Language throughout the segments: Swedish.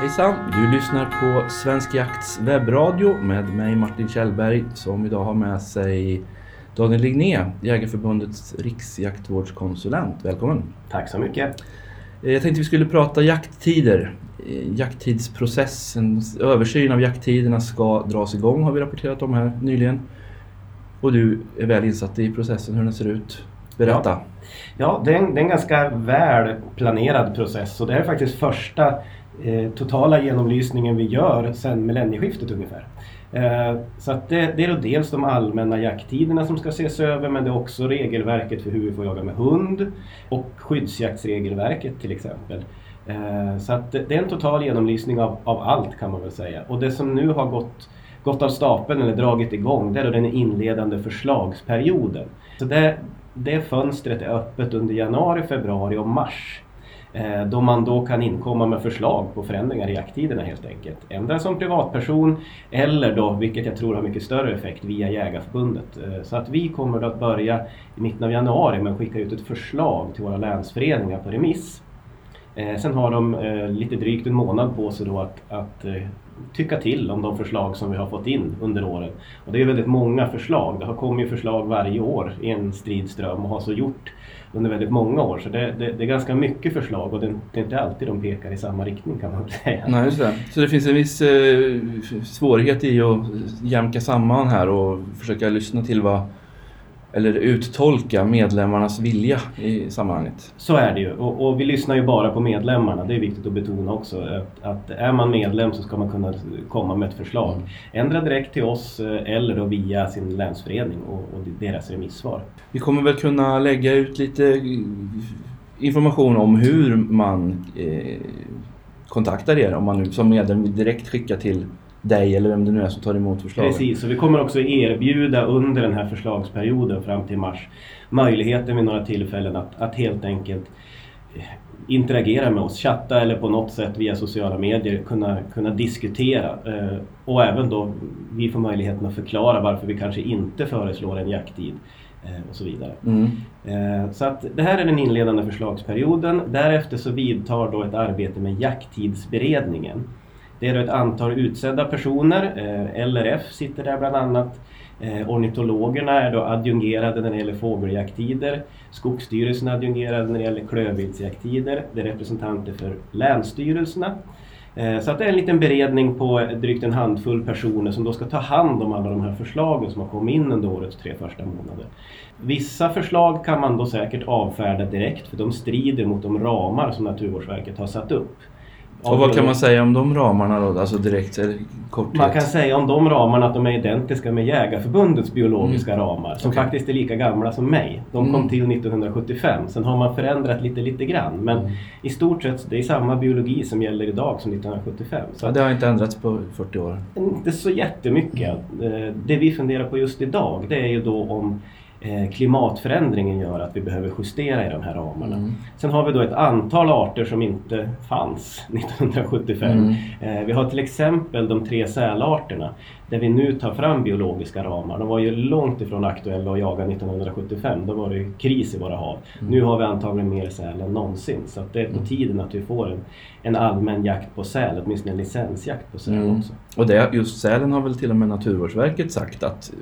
Hejsan! Du lyssnar på Svensk Jakts webbradio med mig Martin Kjellberg som idag har med sig Daniel Ligné, Jägarförbundets riksjaktvårdskonsulent. Välkommen! Tack så mycket! Eh, jag tänkte vi skulle prata jakttider. Eh, jakttidsprocessen, översyn av jakttiderna ska dras igång har vi rapporterat om här nyligen. Och du är väl insatt i processen, hur den ser ut. Berätta! Ja, ja det, är en, det är en ganska väl planerad process och det är faktiskt första Eh, totala genomlysningen vi gör sedan millennieskiftet ungefär. Eh, så att det, det, är då dels de allmänna jakttiderna som ska ses över men det är också regelverket för hur vi får jaga med hund och skyddsjaktsregelverket till exempel. Eh, så att det, det är en total genomlysning av, av allt kan man väl säga. Och det som nu har gått gått av stapeln eller dragit igång det är då den inledande förslagsperioden. Så det, det fönstret är öppet under januari, februari och mars. Eh, då man då kan inkomma med förslag på förändringar i jakttiderna helt enkelt. Ändra som privatperson eller då, vilket jag tror har mycket större effekt, via Jägarförbundet. Eh, så att vi kommer då att börja i mitten av januari med att skicka ut ett förslag till våra länsföreningar på remiss. Eh, sen har de lite drygt en månad på sig då att, att tycka till om de förslag som vi har fått in under åren. Och det är väldigt många förslag. Det har kommit förslag varje år i en stridström och har så gjort under väldigt många år. Så det, det, det är ganska mycket förslag och det, det, är inte alltid de pekar i samma riktning kan man säga. Nej, just det. Så det finns en viss eh, svårighet i att jämka samman här och försöka lyssna till vad eller uttolka medlemmarnas vilja i sammanhanget. Så är det ju och, och, vi lyssnar ju bara på medlemmarna. Det är viktigt att betona också att, att är man medlem så ska man kunna komma med ett förslag. Ändra direkt till oss eh, eller då via sin länsförening och, och deras remissvar. Vi kommer väl kunna lägga ut lite information om hur man eh, kontaktar er om man nu som medlem direkt skickar till dig eller vem det nu är som tar emot förslagen. Precis, och vi kommer också erbjuda under den här förslagsperioden fram till mars möjligheten vid några tillfällen att, att helt enkelt eh, interagera med oss, chatta eller på något sätt via sociala medier kunna, kunna diskutera. Eh, och även då vi får möjligheten att förklara varför vi kanske inte föreslår en jakttid eh, och så vidare. Mm. Så att det här är den inledande förslagsperioden. Därefter så vidtar då ett arbete med jakttidsberedningen. Det är ett antal utsedda personer. Eh, LRF sitter där bland annat. Eh, ornitologerna är då adjungerade när det gäller fågeljakttider. Skogsstyrelsen är adjungerad när det gäller klövviltsjakttider. Det är representanter för länsstyrelserna. Eh, så att det är en liten beredning på drygt en handfull personer som då ska ta hand om alla de här förslagen som har kommit in under årets tre första månader. Vissa förslag kan man då säkert avfärda direkt för de strider mot de ramar som Naturvårdsverket har satt upp. Och vad kan man säga om de ramarna då? Alltså direkt eller korthet? Man kan säga om de ramarna att de är identiska med Jägarförbundets biologiska mm. ramar som okay. faktiskt är lika gamla som mig. De kom mm. till 1975. Sen har man förändrat lite, lite grann. Men mm. i stort sett det är samma biologi som gäller idag som 1975. Så ja, det har inte ändrats på 40 år? Inte så jättemycket. Mm. Det vi funderar på just idag det är ju då om Eh, klimatförändringen gör att vi behöver justera i de här ramarna. Mm. Sen har vi då ett antal arter som inte fanns 1975. Mm. Eh, vi har till exempel de tre sälarterna där vi nu tar fram biologiska ramar. De var ju långt ifrån aktuella att jaga 1975. Då var det kris i våra hav. Mm. Nu har vi antagligen mer säl än någonsin. Så det är på mm. tiden att vi får en, en allmän jakt på säl, åtminstone en licensjakt på säl mm. också. Och det, just sälen har väl till och med Naturvårdsverket sagt att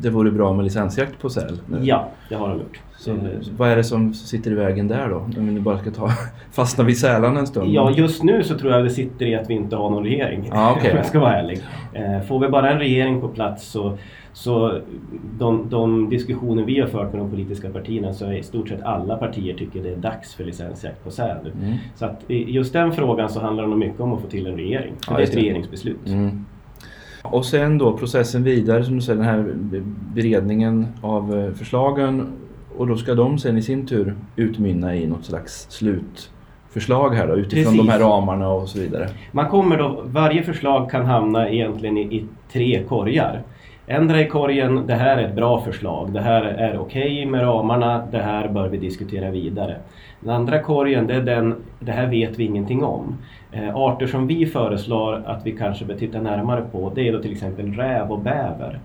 det vore bra med licensjakt på säl? Ja, det har de gjort. Så, vad är det som sitter i vägen där då? Om vi bara ska ta, fastna vid sälarna en stund. Ja, just nu så tror jag det sitter i att vi inte har någon regering. Ah, okay. Om jag ska vara ärlig. Eh, får vi bara en regering på plats så, så de, de diskussioner vi har fört med de politiska partierna så är i stort sett alla partier tycker det är dags för licensjakt på säl. Mm. Så att just den frågan så handlar det nog mycket om att få till en regering. För det är ett regeringsbeslut. Mm. Och sen då processen vidare, som du säger, den här beredningen av eh, förslagen och då ska de sen i sin tur utmynna i något slags slutförslag här då, utifrån Precis. de här ramarna och så vidare. Man kommer då, varje förslag kan hamna egentligen i, i tre korgar. Ändra i korgen, det här är ett bra förslag, det här är okej okay med ramarna, det här bör vi diskutera vidare. Den andra korgen, det är den, det här vet vi ingenting om. Eh, arter som vi föreslår att vi kanske bör titta närmare på, det är då till exempel räv och bäver.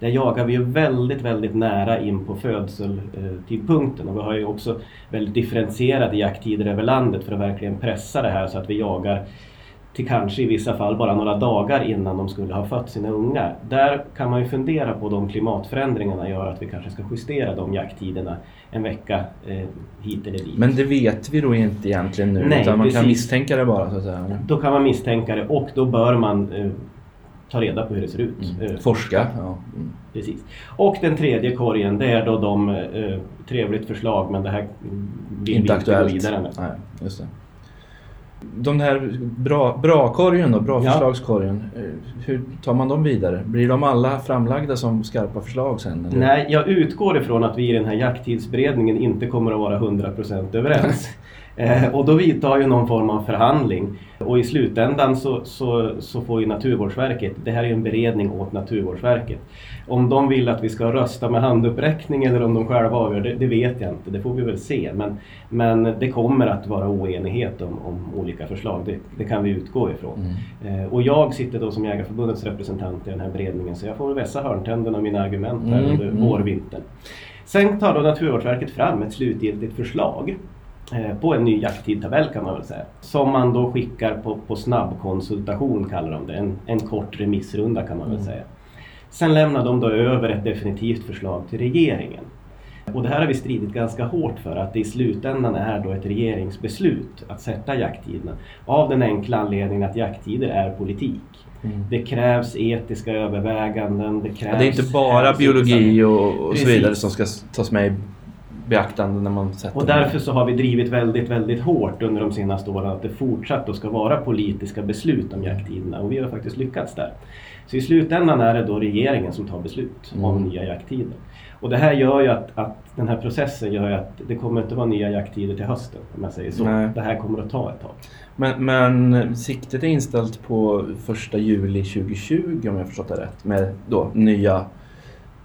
Där jagar vi ju väldigt, väldigt nära in på födseltidpunkten och vi har ju också väldigt differentierade jakttider över landet för att verkligen pressa det här så att vi jagar till kanske i vissa fall bara några dagar innan de skulle ha fött sina ungar. Där kan man ju fundera på de klimatförändringarna gör att vi kanske ska justera de jakttiderna en vecka eh, hit eller dit. Men det vet vi då inte egentligen nu Nej, utan man kan precis. misstänka det bara så att säga. Då kan man misstänka det och då bör man eh, ta reda på hur det ser ut. Mm. Eh, Forska. Ja. Mm. Precis. Och den tredje korgen det är då de, eh, trevligt förslag men det här vill Inte vi aktuellt. gå vidare med. Nej, just det. De här bra, bra-korgen då, bra Ja. förslagskorgen. eh, Hur tar man dem vidare? Blir de alla framlagda som skarpa förslag sen? Eller? Nej, jag utgår ifrån att vi i den här jakttidsberedningen inte kommer att vara 100% överens. eh, och då vidtar ju någon form av förhandling. Och i slutändan så, så, så får ju Naturvårdsverket, det här är ju en beredning åt Naturvårdsverket. Om de vill att vi ska rösta med handuppräckning eller om de själva avgör, det, det vet jag inte. Det får vi väl se. Men, men det kommer att vara oenighet om, om olika förslag. Det, det kan vi utgå ifrån. Mm. Eh, och jag sitter då som Jägarförbundets representant i den här beredningen så jag får vässa hörntänderna och mina argument här Mm, under mm. vårvintern. Sen tar då Naturvårdsverket fram ett slutgiltigt förslag på en ny jakttidtabell kan man väl säga. Som man då skickar på, på snabbkonsultation kallar de det. En, en kort remissrunda kan man väl Mm. säga. Sen lämnar de då över ett definitivt förslag till regeringen. Och det här har vi stridit ganska hårt för att det i slutändan är då ett regeringsbeslut att sätta jakttiderna. Av den enkla anledningen att jakttider är politik. Mm. Det krävs etiska överväganden, det krävs... Ja, det är inte bara biologi och, och så vidare som ska tas med i beaktande när man sätter Och därför så har vi drivit väldigt, väldigt hårt under de senaste åren att det fortsatt då ska vara politiska beslut om jakttiderna och vi har faktiskt lyckats där. Så i slutändan är det då regeringen som tar beslut om Mm. nya jakttider. Och det här gör ju att, att den här processen gör ju att det kommer inte vara nya jakttider till hösten om jag säger så. Nej. Det här kommer att ta ett tag. Men, men siktet är inställt på första juli 2020 om jag förstått det rätt. Med då nya,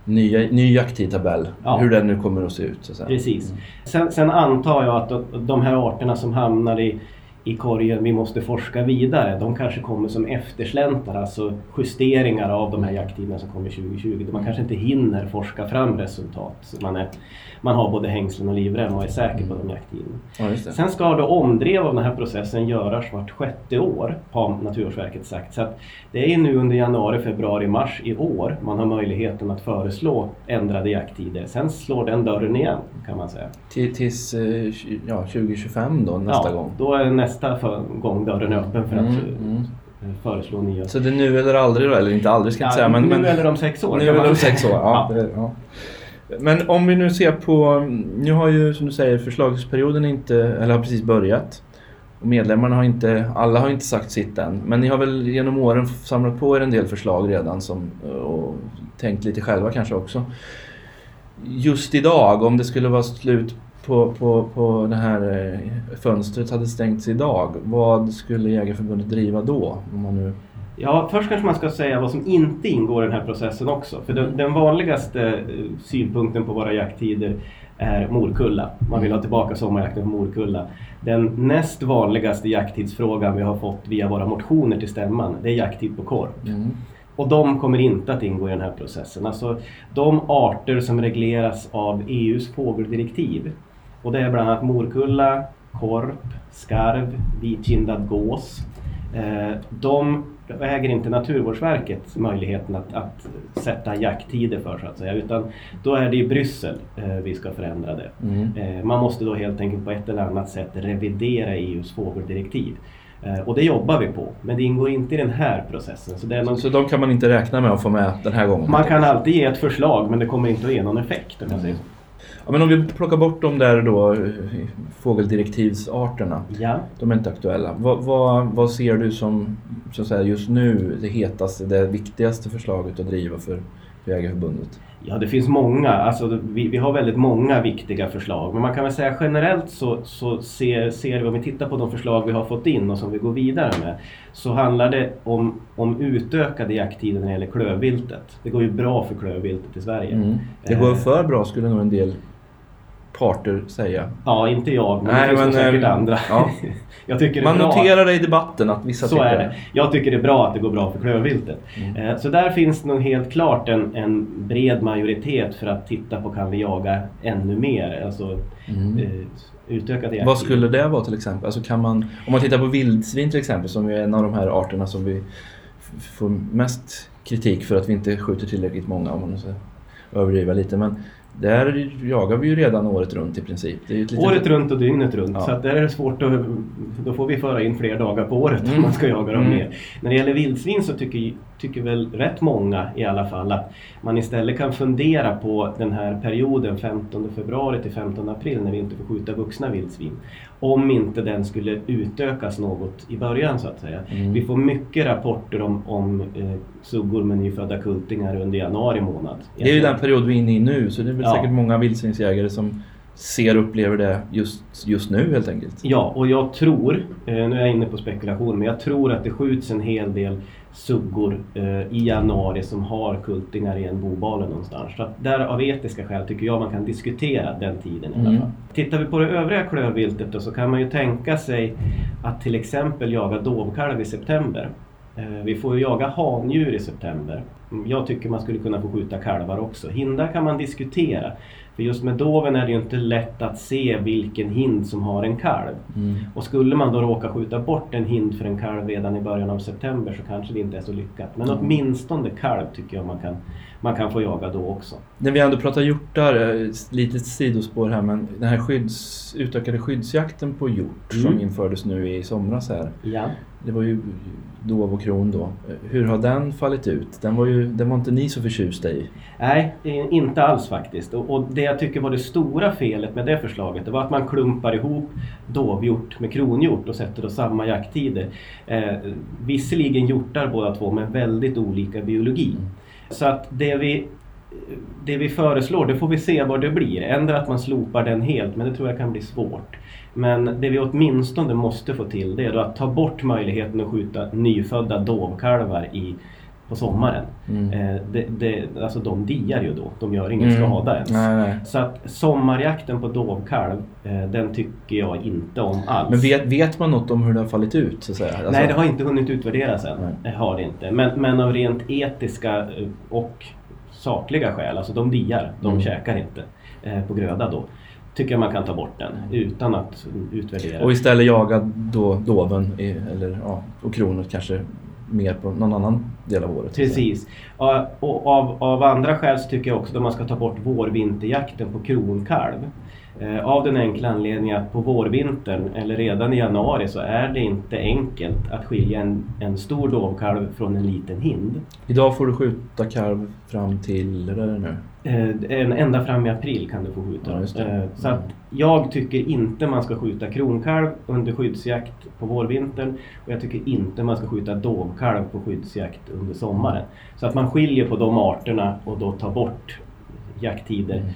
nya, ny jakttidtabell. Ja. Hur den nu kommer att se ut. Så. Precis. Sen, sen antar jag att de här arterna som hamnar i, i korgen vi måste forska vidare, de kanske kommer som eftersläntar, alltså justeringar av de här jakttiderna som kommer 2020. Man kanske inte hinner forska fram resultat. Man, är, man har både hängslen och livrem och är säker på de jakttiderna. Ja. Sen ska då omdrev av den här processen göras vart sjätte år, har Naturvårdsverket sagt. Så det är nu under januari, februari, mars i år man har möjligheten att föreslå ändrade jakttider. Sen slår den dörren igen, kan man säga. Till, tills eh, ja, 2025 då, nästa ja, gång. Då är nästa för, gång dörren öppen för att Mm, eh, mm. föreslå nya. Så det är nu eller aldrig då? Eller inte aldrig ska jag inte säga. Men, nu men, eller om sex år. Nu eller om sex år, ja. Det, ja. Men om vi nu ser på, nu har ju som du säger förslagsperioden inte, eller har precis börjat. Medlemmarna har inte, alla har inte sagt sitt än. Men ni har väl genom åren samlat på er en del förslag redan som, och tänkt lite själva kanske också. Just idag, om det skulle vara slut på, på, på det här eh, fönstret hade stängts idag. Vad skulle Jägarförbundet driva då? Om man nu... Ja, först kanske man ska säga vad som inte ingår i den här processen också. För den, den vanligaste eh, synpunkten på våra jakttider är morkulla. Man vill ha tillbaka sommarjakten på morkulla. Den näst vanligaste jakttidsfrågan vi har fått via våra motioner till stämman, det är jakttid på korp. Mm. Och de kommer inte att ingå i den här processen. Alltså de arter som regleras av EUs fågeldirektiv. Och det är bland annat morkulla, korp, skarv, vitkindad gås. Eh, de äger inte Naturvårdsverket möjligheten att, att sätta jakttider för så att säga. Utan då är det i Bryssel eh, vi ska förändra det. Mm. Eh, Man måste då helt enkelt på ett eller annat sätt revidera EUs fågeldirektiv. Och det jobbar vi på, men det ingår inte i den här processen. Så det någon... Så de kan man inte räkna med att få med den här gången? Man kan alltid ge ett förslag, men det kommer inte att ge någon effekt. Om jag säger så. Ja, men om vi plockar bort de där då eh, fågeldirektivsarterna. Ja. De är inte aktuella. Vad, vad, vad ser du som så att säga, just nu det hetaste, det viktigaste förslaget att driva för, för Jägareförbundet? ja, det finns många. Alltså, vi, vi har väldigt många viktiga förslag. Men man kan väl säga generellt så, så ser, ser vi, om vi tittar på de förslag vi har fått in och som vi går vidare med, så handlar det om, om utökade jakttider när det gäller klövviltet. Det går ju bra för klövviltet i Sverige. Mm. Det Eh, går för bra skulle nog en del parter säga. Ja, inte jag, men Nej, det finns men, säkert ehm, andra. ja. jag tycker det Man bra. noterar det i debatten att vissa Så tycker är det. Jag tycker det är bra att det går bra för klövviltet. Mm. Eh, Så där finns nog helt klart en, en bred majoritet för att titta på kan vi jaga ännu mer? Alltså Mm. eh, utökade jakt. Vad skulle det vara till exempel? Alltså kan man, om man tittar på vildsvin till exempel som är en av de här arterna som vi får mest kritik för att vi inte skjuter tillräckligt många om man ska överdriva lite. Men där jagar vi ju redan året runt i princip. Året runt och dygnet runt. Ja. Så att där är det svårt att... Då får vi föra in fler dagar på året Mm. om man ska jaga dem Mm. mer. När det gäller vildsvin så tycker, tycker väl rätt många i alla fall att man istället kan fundera på den här perioden 15 februari till 15 april när vi inte får skjuta vuxna vildsvin. Om inte den skulle utökas något i början så att säga. Mm. Vi får mycket rapporter om, om eh, suggor med nyfödda kultingar under januari månad. Det är ju den period vi är inne i nu så det är väl Ja. säkert många vildsvinsjägare som ser och upplever det just, just nu helt enkelt. Ja, och jag tror, eh, nu är jag inne på spekulation, men jag tror att det skjuts en hel del suggor eh, i januari som har kultingar i en bobale någonstans. Så att där av etiska skäl tycker jag man kan diskutera den tiden i alla Mm. fall. Tittar vi på det övriga klövviltet då, så kan man ju tänka sig att till exempel jaga dovkalv i september. Eh, Vi får ju jaga handjur i september. Jag tycker man skulle kunna få skjuta kalvar också. Hindar kan man diskutera. För just med doven är det ju inte lätt att se vilken hind som har en kalv. Mm. Och skulle man då råka skjuta bort en hind för en kalv redan i början av september så kanske det inte är så lyckat. Men Mm. åtminstone kalv tycker jag man kan, man kan få jaga då också. När vi ändå pratar hjortar, eh, litet sidospår här men den här skydds, utökade skyddsjakten på hjort som Mm. infördes nu i somras här. Ja. Det var ju dov och kron då. Hur har den fallit ut? Den var ju den var inte ni så förtjusta i. Nej, inte alls faktiskt. Och, och det jag tycker var det stora felet med det förslaget det var att man klumpar ihop dovhjort med kronhjort och sätter då samma jakttider. Eh, visserligen hjortar båda två men väldigt olika biologi. Mm. Så att det vi, det vi föreslår, det får vi se vad det blir. Ändra att man slopar den helt, men det tror jag kan bli svårt. Men det vi åtminstone måste få till det är att ta bort möjligheten att skjuta nyfödda dovkalvar i, på sommaren. Mm. Eh, det, det, alltså de diar ju då, de gör ingen Mm. skada ens. Nej, nej. Så att sommarjakten på dovkalv, eh, den tycker jag inte om alls. Men vet, vet man något om hur det har fallit ut? Så att säga? Alltså- Nej, det har inte hunnit utvärderas än. Nej. Har det inte. Men, men av rent etiska eh, och sakliga skäl, alltså de diar, de Mm. käkar inte eh, på gröda då. Tycker jag man kan ta bort den utan att utvärdera. Och istället jaga då doven i, eller, ja, och kronor kanske mer på någon annan del av året. Precis. Och av, av andra skäl så tycker jag också att man ska ta bort vårvinterjakten på kronkalv. Eh, Av den enkla anledningen att på vårvintern, eller redan i januari, så är det inte enkelt att skilja en, en stor dovkalv från en liten hind. Idag får du skjuta kalv fram till, är det nu? Eh, En ända fram i april kan du få skjuta Ja. Eh, Så att jag tycker inte man ska skjuta kronkalv under skyddsjakt på vårvintern och jag tycker inte man ska skjuta dovkalv på skyddsjakt under sommaren. Så att man skiljer på de arterna och då tar bort jakttider Mm.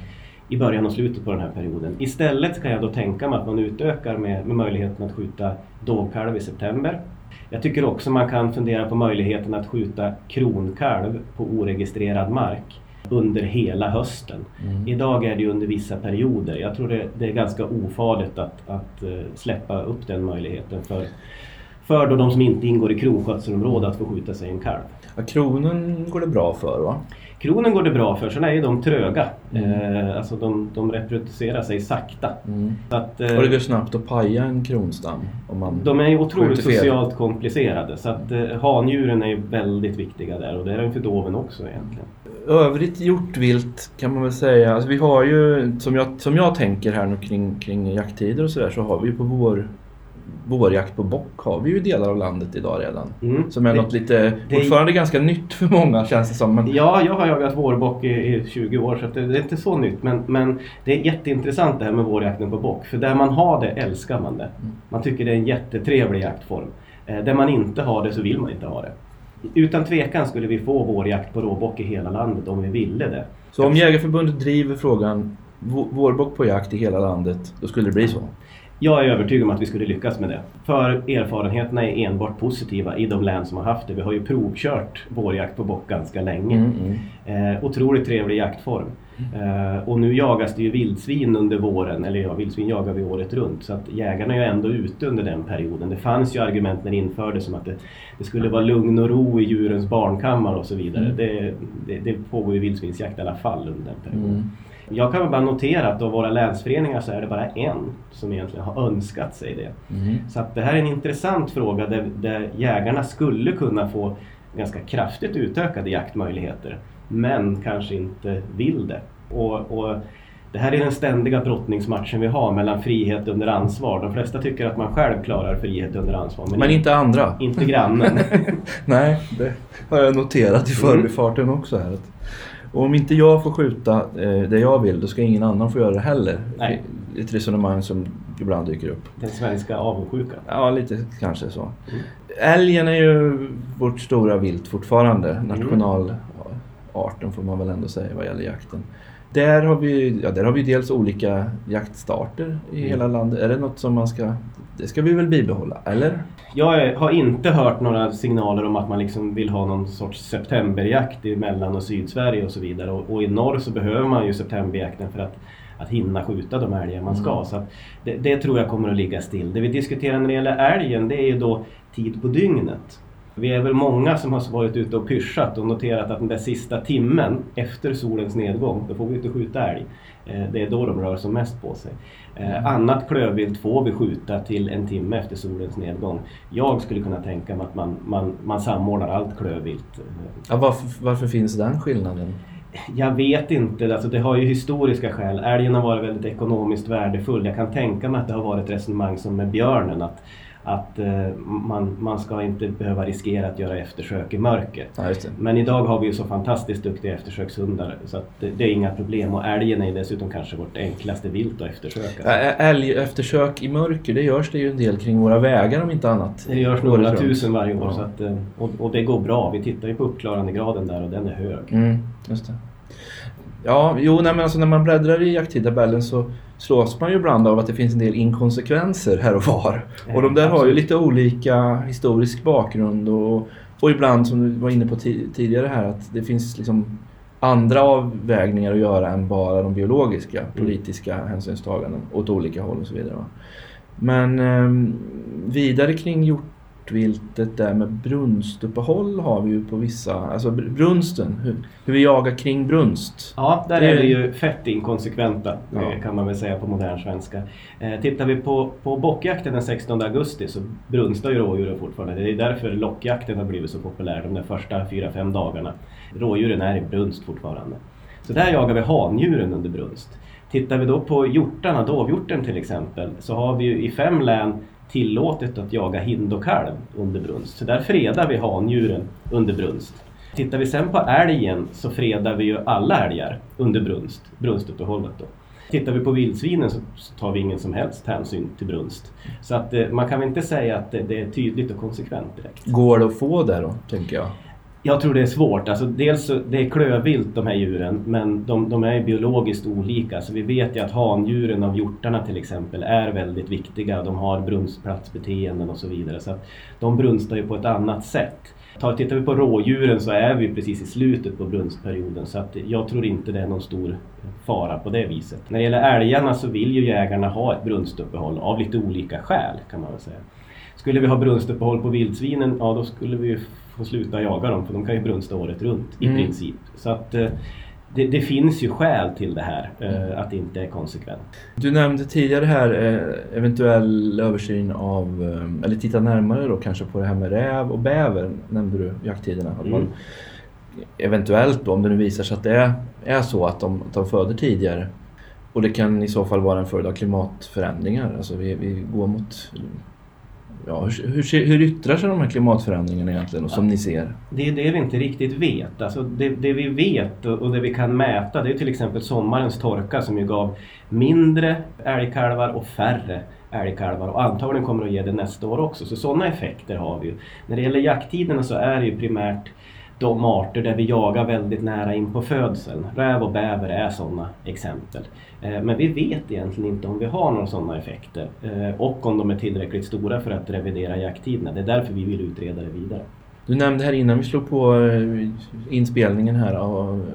I början och slutet på den här perioden. Istället kan jag då tänka mig att man utökar med, med möjligheten att skjuta dovkalv i september. Jag tycker också man kan fundera på möjligheten att skjuta kronkalv på oregistrerad mark under hela hösten. Mm. Idag är det under vissa perioder. Jag tror det, det är ganska ofarligt att, att eh, släppa upp den möjligheten för, för då de som inte ingår i kronskötselområde att få skjuta sig en kalv. Ja, kronen går det bra för va? Kronen går det bra för, sen är ju de tröga. Mm. Eh, alltså de, de reproducerar sig sakta. Mm. Att, eh, Och det går snabbt att paja en kronstam om man de är ju otroligt socialt komplicerade så att eh, handjuren är väldigt viktiga där och det är de för doven också egentligen. Övrigt hjortvilt kan man väl säga, alltså vi har ju som jag, som jag tänker här nu kring, kring jakttider och sådär så har vi ju på vår vårjakt på bock har vi ju i delar av landet idag redan. Mm. Som är Det- något lite, det- fortfarande ganska nytt för många känns det som. Men, Ja, jag har jagat vårbock i, i 20 år så det, det är inte så nytt. Men, men det är jätteintressant det här med vårjakten på bock. För där man har det älskar man det. Mm. Man tycker det är en jättetrevlig jaktform. Eh, där man inte har det så vill man inte ha det. Utan tvekan skulle vi få vårjakt på råbock i hela landet om vi ville det. så om Jägarförbundet driver frågan vå- vårbock på jakt i hela landet, då skulle det bli så? Jag är övertygad om att vi skulle lyckas med det. För erfarenheterna är enbart positiva i de län som har haft det. Vi har ju provkört vårjakt på bock ganska länge. Mm, mm. Eh, otroligt trevlig jaktform. Eh, och nu jagas det ju vildsvin under våren, eller ja, vildsvin jagar vi året runt. Så att jägarna är ju ändå ute under den perioden. Det fanns ju argument när det infördes som att det, det skulle vara lugn och ro i djurens barnkammare och så vidare. Mm. Det, det, det pågår ju vildsvinsjakt i alla fall under den perioden. Mm. Jag kan väl bara notera att av våra länsföreningar så är det bara en som egentligen har önskat sig det. Mm. Så att det här är en intressant fråga där, där jägarna skulle kunna få ganska kraftigt utökade jaktmöjligheter. Men kanske inte vill det. Och, och det här är den ständiga brottningsmatchen vi har mellan frihet under ansvar. De flesta tycker att man själv klarar frihet under ansvar. Men inte andra. inte grannen. Nej, det har jag noterat i förbifarten också här. Och om inte jag får skjuta eh, det jag vill, då ska ingen annan få göra det heller. Nej. Ett resonemang som ibland dyker upp. Den svenska avundsjukan. Ja, lite kanske så. Älgen är ju vårt stora vilt fortfarande. Nationalarten får man väl ändå säga vad gäller jakten. Där har vi, ja, där har vi dels olika jaktstarter i Mm. hela landet. Är det något som man ska... Det ska vi väl bibehålla, eller? Jag har inte hört några signaler om att man liksom vill ha någon sorts septemberjakt i Mellan och Sydsverige och så vidare. Och, och i norr så behöver man ju septemberjakten för att, att hinna skjuta de älgar man ska. Mm. Så det, det tror jag kommer att ligga still. Det vi diskuterar när det gäller älgen det är ju då tid på dygnet. Vi är väl många som har varit ute och pyschat och noterat att den där sista timmen efter solens nedgång, då får vi inte skjuta älg. Eh, Det är då de rör som mest på sig. Eh, Annat klövvilt får vi skjuta till en timme efter solens nedgång. Jag skulle kunna tänka mig att man, man, man samordnar allt klövvilt. Eh, Ja, varför, varför finns den skillnaden? Jag vet inte, alltså det har ju historiska skäl. Älgen har varit väldigt ekonomiskt värdefull. Jag kan tänka mig att det har varit resonemang som med björnen. Att, att eh, man, man ska inte behöva riskera att göra eftersök i mörker. Ja. Men idag har vi ju så fantastiskt duktiga eftersökshundar så att det, det är inga problem. Och älgen är dessutom kanske vårt enklaste vilt att eftersöka. Ä- Älgeftersök i mörker, det görs det ju en del kring våra vägar om inte annat. Det görs några tusen varje år Ja. så att, eh, och, och det går bra. Vi tittar ju på uppklarandegraden där och den är hög. Mm, just det. Ja, jo, nej, men alltså när man bläddrar i jakttidtabellen så slås man ju ibland av att det finns en del inkonsekvenser här och var. Och de där har ju lite olika historisk bakgrund och, och ibland, som du var inne på ti- tidigare här, att det finns liksom andra avvägningar att göra än bara de biologiska, politiska hänsynstaganden åt olika håll och så vidare. Men ehm, vidare kring hjortviltet där med brunstuppehåll har vi ju på vissa, alltså br- brunsten, hur, hur vi jagar kring brunst. Ja, där Det- är vi ju fett inkonsekventa Ja. eh, kan man väl säga på modern svenska. Eh, tittar vi på, på bockjakten den 16 augusti så brunstar ju rådjuren fortfarande. Det är därför lockjakten har blivit så populär de där första 4-5 dagarna. Rådjuren är i brunst fortfarande. Så där jagar vi handjuren under brunst. Tittar vi då på hjortarna, dovhjorten till exempel, så har vi ju i fem län tillåtet att jaga hind och kalv under brunst. Så där fredar vi handjuren under brunst. Tittar vi sen på älgen så fredar vi ju alla älgar under brunst, brunstuppehållet då. Tittar vi på vildsvinen så tar vi ingen som helst hänsyn till brunst. Så att eh, man kan väl inte säga att det, det är tydligt och konsekvent direkt. Går det att få det då, tänker jag? Jag tror det är svårt. Alltså dels det är klövvilt de här djuren men de, de är biologiskt olika. Så vi vet ju att handjuren av hjortarna till exempel är väldigt viktiga. De har brunstplatsbeteenden och så vidare. Så att de brunstar ju på ett annat sätt. Tar- Tittar vi på rådjuren så är vi precis i slutet på brunstperioden så att jag tror inte det är någon stor fara på det viset. När det gäller älgarna så vill ju jägarna ha ett brunstuppehåll av lite olika skäl kan man väl säga. Skulle vi ha brunstuppehåll på vildsvinen, ja då skulle vi få sluta jaga dem för de kan ju brunsta året runt i Mm. princip. Så att eh, det, det finns ju skäl till det här, eh, att det inte är konsekvent. Du nämnde tidigare här eh, eventuell översyn av, eller titta närmare då kanske på det här med räv och bäver, nämnde du jakttiderna. Mm. eventuellt då, om det nu visar sig att det är, är så att de, att de föder tidigare och det kan i så fall vara en följd av klimatförändringar. Alltså vi, vi går mot... Ja, hur, hur, hur yttrar sig de här klimatförändringarna egentligen och som ni ser? Det är det vi inte riktigt vet. Alltså det, det vi vet och och det vi kan mäta det är till exempel sommarens torka som ju gav mindre älgkalvar och färre älgkalvar och antagligen kommer att ge det nästa år också. Så sådana effekter har vi ju. När det gäller jakttiderna så är det ju primärt de arter där vi jagar väldigt nära in på födseln. Räv och bäver är sådana exempel. Eh, men vi vet egentligen inte om vi har några sådana effekter eh, och om de är tillräckligt stora för att revidera jakttiderna. Det är därför vi vill utreda det vidare. Du nämnde här innan vi slog på eh, inspelningen här av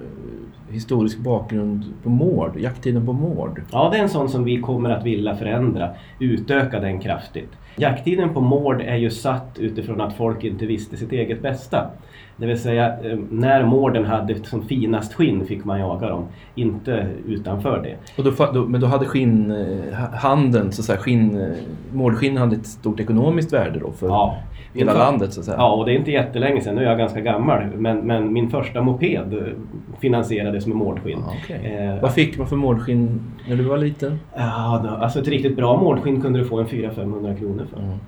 historisk bakgrund på mård, jakttiden på mård. Ja, det är en sån som vi kommer att vilja förändra, utöka den kraftigt. Jakttiden på mård är ju satt utifrån att folk inte visste sitt eget bästa. Det vill säga eh, när mården hade som finast skinn fick man jaga dem, inte utanför det. Och då, då, men då hade skinnhandeln, så att säga, skinn, eh, mårdskinn hade ett stort ekonomiskt värde då för ja, hela för, landet så att säga? Ja, och det är inte jättelänge sedan, nu är jag ganska gammal, men, men min första moped finansierades med mårdskinn. Okay. eh, Vad fick man för mårdskinn när du var liten? Ja, alltså ett riktigt bra mårdskinn kunde du få en 400-500 kronor för. Mm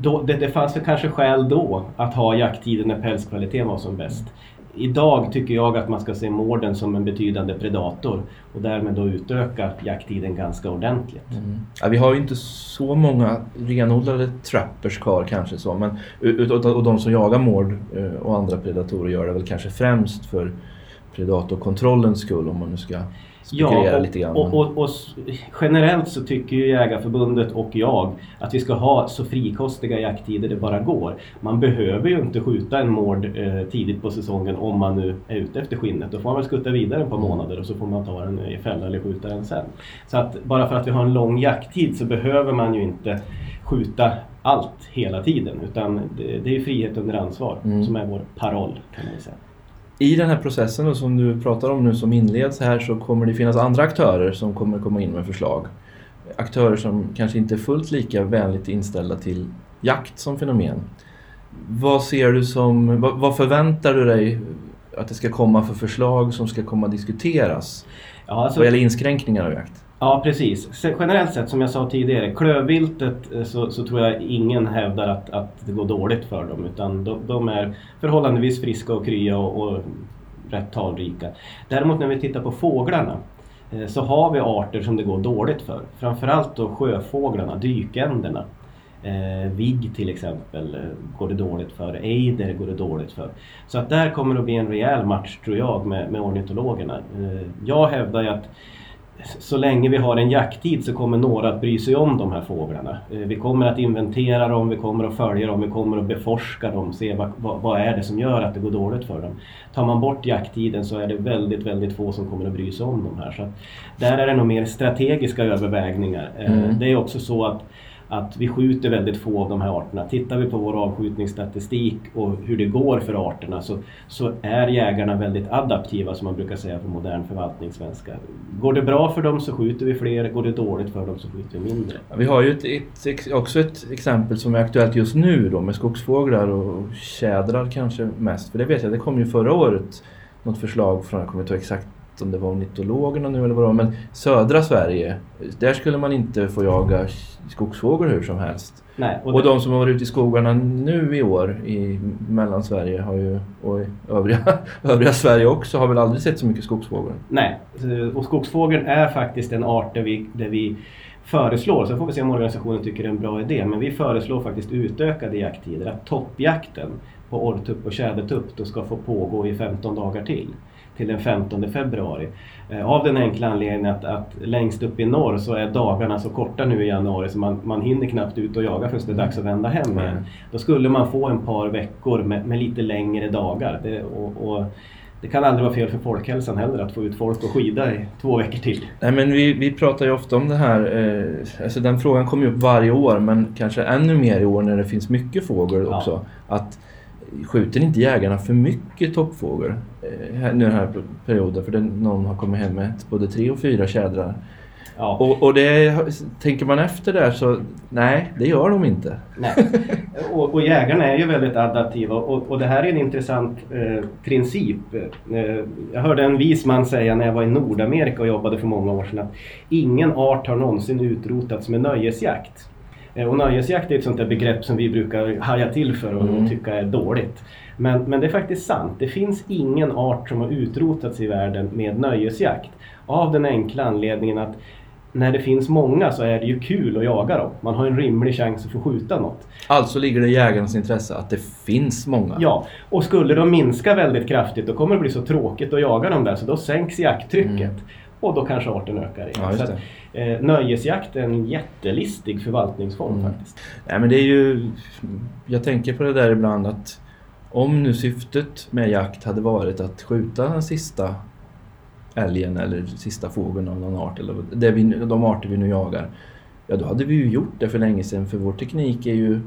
då, det, det fanns väl kanske skäl då att ha jakttiden när pälskvaliteten var som bäst. Idag tycker jag att man ska se mården som en betydande predator och därmed då utöka jakttiden ganska ordentligt. Mm. Ja, vi har ju inte så många renodlade trappers kvar kanske så, men och de som jagar mård eh, och andra predatorer gör det väl kanske främst för predatorkontrollens skull om man nu ska ja, och, lite grann. Och, och, och, generellt så tycker ju Jägarförbundet och jag att vi ska ha så frikostiga jakttider det bara går. Man behöver ju inte skjuta en mård eh, tidigt på säsongen om man nu är ute efter skinnet. Då får man väl skutta vidare ett par månader och så får man ta den i fälla eller skjuta den sen. Så att bara för att vi har en lång jakttid så behöver man ju inte skjuta allt hela tiden utan det, det är frihet under ansvar mm. som är vår paroll kan man säga. I den här processen då, som du pratar om nu som inleds här så kommer det finnas andra aktörer som kommer komma in med förslag. Aktörer som kanske inte är fullt lika vänligt inställda till jakt som fenomen. Vad ser du som, vad, vad förväntar du dig att det ska komma för förslag som ska komma att diskuteras? Ja, alltså, vad gäller inskränkningar av jakt? Ja precis. Generellt sett som jag sa tidigare, klövviltet eh, så, så, tror jag ingen hävdar att, att det går dåligt för dem utan de, de är förhållandevis friska och krya och, och rätt talrika. Däremot när vi tittar på fåglarna eh, så har vi arter som det går dåligt för. Framförallt då sjöfåglarna, dykänderna. Eh, vigg till exempel eh, går det dåligt för, ejder går det dåligt för. Så att där kommer det att bli en rejäl match tror jag med, med ornitologerna. Eh, jag hävdar ju att så länge vi har en jakttid så kommer några att bry sig om de här fåglarna. Eh, vi kommer att inventera dem, vi kommer att följa dem, vi kommer att beforska dem, se vad, vad, vad, är det som gör att det går dåligt för dem. Tar man bort jakttiden så är det väldigt, väldigt få som kommer att bry sig om de här. Så där är det nog mer strategiska övervägningar. Eh, mm. Det är också så att att vi skjuter väldigt få av de här arterna. Tittar vi på vår avskjutningsstatistik och hur det går för arterna så, så är jägarna väldigt adaptiva som man brukar säga på modern förvaltningssvenska. Går det bra för dem så skjuter vi fler, går det dåligt för dem så skjuter vi mindre. Vi har ju ett, ett, också ett exempel som är aktuellt just nu då med skogsfåglar och tjädrar kanske mest. För det vet jag, det kom ju förra året något förslag från, jag kommer inte ihåg exakt om det var ornitologerna nu eller vad det var, men södra Sverige, där skulle man inte få jaga skogsfågel hur som helst. Nej, och, och de som har varit ute i skogarna nu i år i Mellansverige har ju, och i övriga, övriga Sverige också har väl aldrig sett så mycket skogsfågel. Nej, och skogsfågeln är faktiskt en art där vi, där vi föreslår, så får vi se om organisationen tycker det är en bra idé, men vi föreslår faktiskt utökade jakttider. Att toppjakten på orrtupp och tjädertupp ska få pågå i 15 dagar till till den 15 februari. Eh, av den enkla anledningen att, att längst upp i norr så är dagarna så korta nu i januari så man, man hinner knappt ut och jaga förrän det är dags att vända hem igen. Då skulle man få en par veckor med, med lite längre dagar. Det, och, och, det kan aldrig vara fel för folkhälsan heller att få ut folk och skida i två veckor till. Nej men vi, vi pratar ju ofta om det här, eh, alltså den frågan kommer ju upp varje år men kanske ännu mer i år när det finns mycket fågel också. Ja. Att skjuter inte jägarna för mycket toppfågel eh, nu den här perioden? För någon har kommit hem med både tre och fyra tjädrar. Ja. Och, och det, tänker man efter där så nej, det gör de inte. Nej. Och, och jägarna är ju väldigt adaptiva och, och det här är en intressant eh, princip. Eh, jag hörde en vis man säga när jag var i Nordamerika och jobbade för många år sedan att ingen art har någonsin utrotats med nöjesjakt. Eh, och nöjesjakt är ett sånt där begrepp som vi brukar haja till för och mm. tycka är dåligt. Men, men det är faktiskt sant. Det finns ingen art som har utrotats i världen med nöjesjakt. Av den enkla anledningen att när det finns många så är det ju kul att jaga dem. Man har en rimlig chans att få skjuta något. Alltså ligger det i jägarens intresse att det finns många? Ja, och skulle de minska väldigt kraftigt då kommer det bli så tråkigt att jaga dem där så då sänks jakttrycket. Mm. Och då kanske arten ökar igen. Ja, så att, eh, nöjesjakt är en jättelistig förvaltningsform mm. faktiskt. Ja, men det är ju, jag tänker på det där ibland att om nu syftet med jakt hade varit att skjuta den sista älgen eller sista fågeln av någon art, eller det vi, de arter vi nu jagar. Ja, då hade vi ju gjort det för länge sedan för vår teknik är ju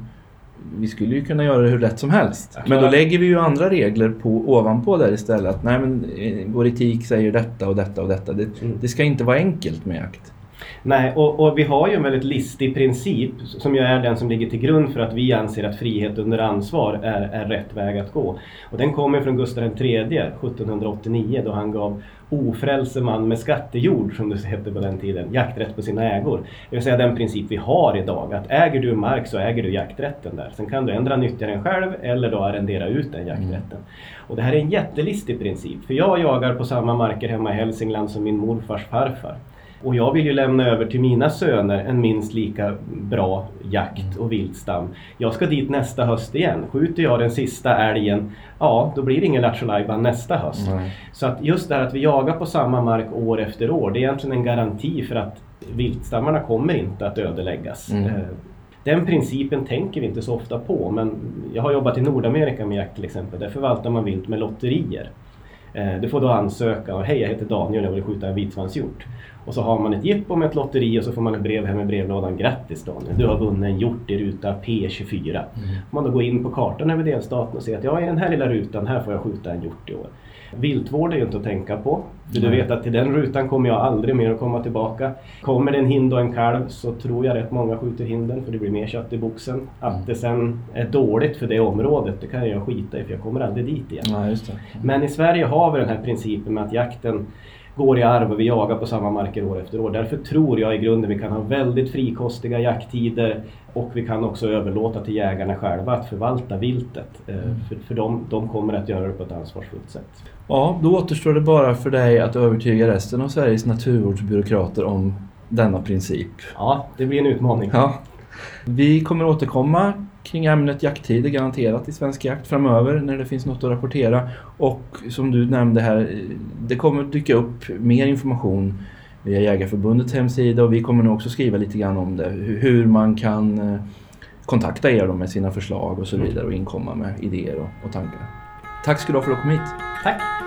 vi skulle ju kunna göra det hur lätt som helst. Men då lägger vi ju andra regler på, ovanpå där istället. Att nej men eh, vår etik säger detta och detta och detta. Det, mm. det ska inte vara enkelt med jakt. Nej, och, och, vi har ju en väldigt listig princip som ju är den som ligger till grund för att vi anser att frihet under ansvar är, är rätt väg att gå. Och den kommer från Gustav III 1789 då han gav ofrälse man med skattejord, som det hette på den tiden, jakträtt på sina ägor. Det vill säga den princip vi har idag, att äger du mark så äger du jakträtten där. Sen kan du ändra nyttja den själv eller då arrendera ut den jakträtten. Mm. Och det här är en jättelistig princip, för jag jagar på samma marker hemma i Hälsingland som min morfars farfar. Och jag vill ju lämna över till mina söner en minst lika bra jakt och viltstam. Jag ska dit nästa höst igen. Skjuter jag den sista älgen, ja då blir det ingen Lattjo nästa höst. Mm. Så att just det här att vi jagar på samma mark år efter år, det är egentligen en garanti för att viltstammarna kommer inte att ödeläggas. Mm. Eh, den principen tänker vi inte så ofta på men jag har jobbat i Nordamerika med jakt till exempel. Där förvaltar man vilt med lotterier. Eh, du får då ansöka och hej jag heter Daniel och jag vill skjuta en vitsvanshjort. Och så har man ett jippo med ett lotteri och så får man ett brev hem i brevlådan. Grattis Daniel, du har vunnit en hjort i ruta P24. Mm. Man då går in på kartan över delstaten och ser att ja, i den här lilla rutan här får jag skjuta en hjort i år. Viltvård är ju inte att tänka på. För du vet att till den rutan kommer jag aldrig mer att komma tillbaka. Kommer det en hind och en kalv så tror jag rätt många skjuter hinden för det blir mer kött i boxen. Att mm. det sen är dåligt för det området det kan jag skita i för jag kommer aldrig dit igen. Ja, Men i Sverige har vi den här principen med att jakten går i arv och vi jagar på samma marker år efter år. Därför tror jag i grunden vi kan ha väldigt frikostiga jakttider och vi kan också överlåta till jägarna själva att förvalta viltet. Eh, mm. För, för de, de kommer att göra det på ett ansvarsfullt sätt. Ja, då återstår det bara för dig att övertyga resten av Sveriges naturvårdsbyråkrater om denna princip. Ja, det blir en utmaning. Ja. Vi kommer återkomma kring ämnet jakttider garanterat i Svensk Jakt framöver när det finns något att rapportera. Och som du nämnde här, det kommer dyka upp mer information via Jägarförbundets hemsida och vi kommer nog också skriva lite grann om det. Hur man kan eh, kontakta er med sina förslag och så vidare och inkomma med idéer och, och tankar. Tack ska du ha för att du kom hit. Tack!